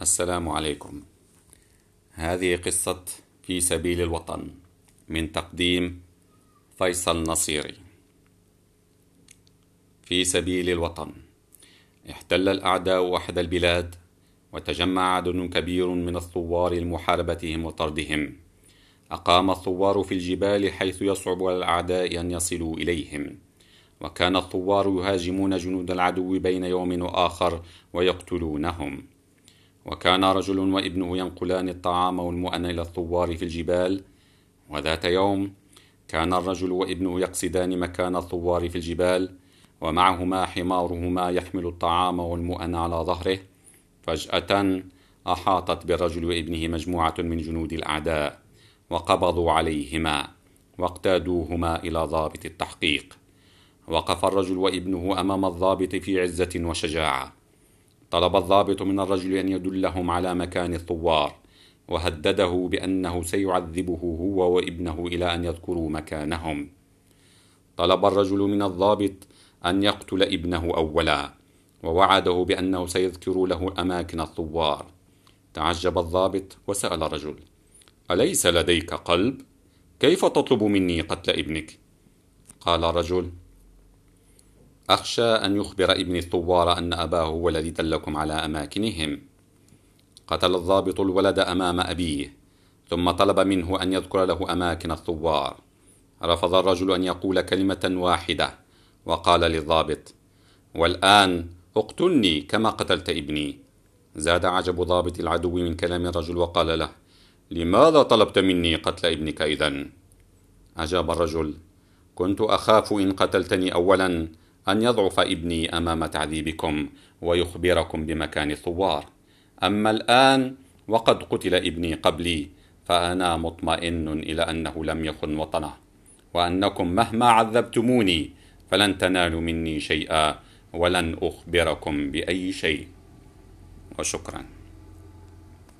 السلام عليكم. هذه قصة في سبيل الوطن من تقديم فيصل نصيري. في سبيل الوطن احتل الأعداء أحد البلاد وتجمع عدد كبير من الثوار لمحاربتهم وطردهم. أقام الثوار في الجبال حيث يصعب على الأعداء أن يصلوا إليهم. وكان الثوار يهاجمون جنود العدو بين يوم وآخر ويقتلونهم. وكان رجل وابنه ينقلان الطعام والمؤن إلى الثوار في الجبال. وذات يوم كان الرجل وابنه يقصدان مكان الثوار في الجبال ومعهما حمارهما يحمل الطعام والمؤن على ظهره. فجأة أحاطت بالرجل وابنه مجموعة من جنود الأعداء وقبضوا عليهما واقتادوهما إلى ضابط التحقيق. وقف الرجل وابنه أمام الضابط في عزة وشجاعة. طلب الضابط من الرجل أن يدلهم على مكان الثوار وهدده بأنه سيعذبه هو وابنه إلى أن يذكروا مكانهم طلب الرجل من الضابط أن يقتل ابنه أولا ووعده بأنه سيذكر له أماكن الثوار تعجب الضابط وسأل الرجل أليس لديك قلب؟ كيف تطلب مني قتل ابنك؟ قال الرجل أخشى أن يخبر ابني الثوار أن أباه هو الذي دلكم على أماكنهم. قتل الضابط الولد أمام أبيه ثم طلب منه أن يذكر له أماكن الثوار رفض الرجل أن يقول كلمة واحدة وقال للضابط والآن اقتلني كما قتلت ابني. زاد عجب ضابط العدو من كلام الرجل وقال له لماذا طلبت مني قتل ابنك إذا؟ أجاب الرجل كنت أخاف إن قتلتني أولا أن يضعف ابني أمام تعذيبكم ويخبركم بمكان الثوار. أما الآن وقد قتل ابني قبلي فأنا مطمئن إلى أنه لم يخن وطنه. وأنكم مهما عذبتموني فلن تنالوا مني شيئا ولن أخبركم بأي شيء. وشكرا.